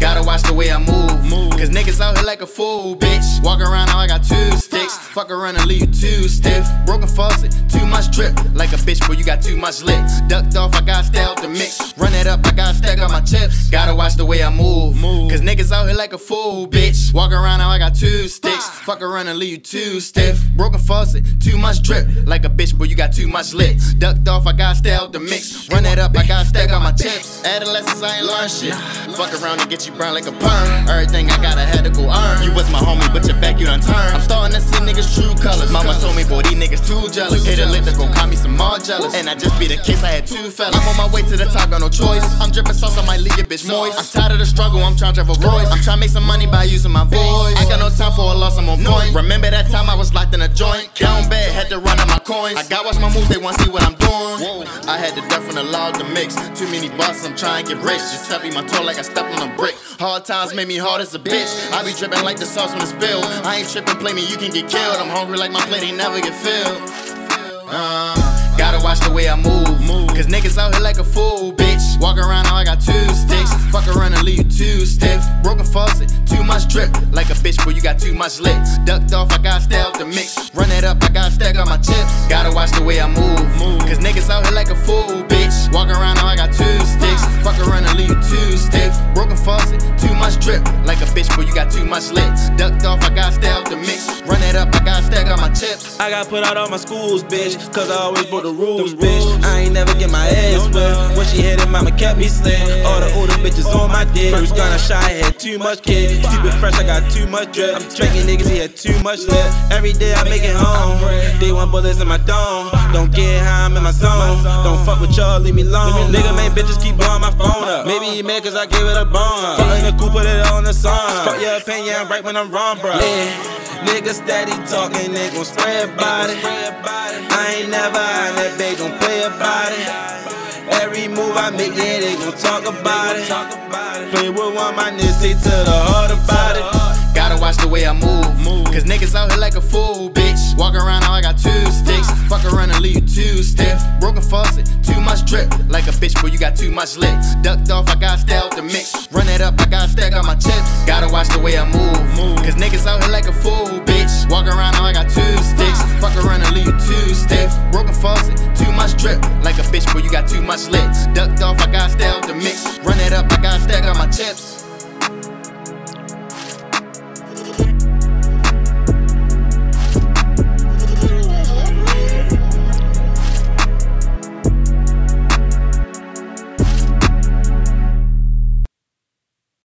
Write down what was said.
Gotta watch the way I move. move. Cause niggas out here like a fool, bitch. Walk around now I got. Fuck around and leave you too stiff. Broken faucet, too much drip. Like a bitch, boy, you got too much licks. Ducked off, I got stay out the mix. Run it up, I got stack on my chips. Gotta watch the way I move. move. Cause niggas out here like a fool, bitch. Walk around now I got two sticks. Fuck around and leave you too stiff. Broken faucet, too much drip. Like a bitch, boy, you got too much licks. Ducked off, I got stay out the mix. Run it up, I got stack on my chips. Adolescence, I ain't learn shit. Fuck around and get you brown like a perm. Everything I gotta had to go earn. You was my homie, but your back you done turned. I'm starting niggas true colors. Mama told me, boy, these niggas too jealous. Hit a lick to go call me some more jealous. And I just be the case, I had two fellas. I'm on my way to the top, got no choice. I'm dripping sauce, I might leave your bitch moist. I'm tired of the struggle, I'm trying to drive a Royce. I'm trying to make some money by using my voice. I got no time for a loss, I'm on point. Remember that time I was locked in a joint? Down bad, had to run coins. I got watch my moves, they want to see what I'm doing. Whoa. I had to definitely allow the mix. Too many bosses, I'm trying to get rich. Just tapping my toe like I stepped on a brick. Hard times made me hard as a bitch. I be dripping like the sauce when it's spilled. I ain't tripping, play me, you can get killed. I'm hungry like my plate ain't never get filled. Uh, gotta watch the way I move. Cause niggas out here like a fool, bitch. Walk around now I got two sticks. Fuck around and leave you too stiff. Broken faucet, too drip. Like a bitch, boy, you got too much licks. Ducked off, I got out the mix. Run it up, I got stack on my chips. Gotta watch the way I move. Cause niggas out here like a fool, bitch. Walk around now I got two sticks. Fuck around and leave you too stiff. Broken faucet, too much drip. Like a bitch, boy, you got too much licks. Ducked off, I got out the mix. Run it up, I got stack on chips. I got put out all my schools, bitch. Cause I always broke the rules, bitch. I ain't never get my ass whipped. When she hit it, mama kept me slim. All the older bitches on my dick. First gun I shot, I had too much kid. Stupid fresh, I got too much drip. I'm spanking niggas, he had too much lip. Every day I make it home. Day one bullets in my dome. Don't get high, I'm in my zone. Don't fuck with y'all, leave me alone. Nigga, man, bitches keep blowing my phone up. Maybe he mad cause I gave it a bone. Fuck your opinion, I'm right when I'm wrong, bro. Yeah. Niggas steady talking, they gon' spray about it. I ain't never on that babe, don't play about it. Every move I make, yeah, they gon' talk about it. Play with one, my niggas say to the heart about it. Gotta watch the way I move. Cause niggas out here like a fool, bitch. Walk around now I got two sticks. Fuck around and leave you too stiff. Broken faucet, too much drip. Like a bitch, boy, you got too much licks. Ducked off, I got out the mix. Run it up, I got stack on my chips. Gotta watch the way I move. Move Cause niggas out here like a fool, bitch. Walk around now I got two sticks. Fuck around and leave you too stiff. Broken faucet, too much drip. Like a bitch, boy, you got too much licks. Ducked off, I got stay out the mix. Run it up, I got stack on my chips.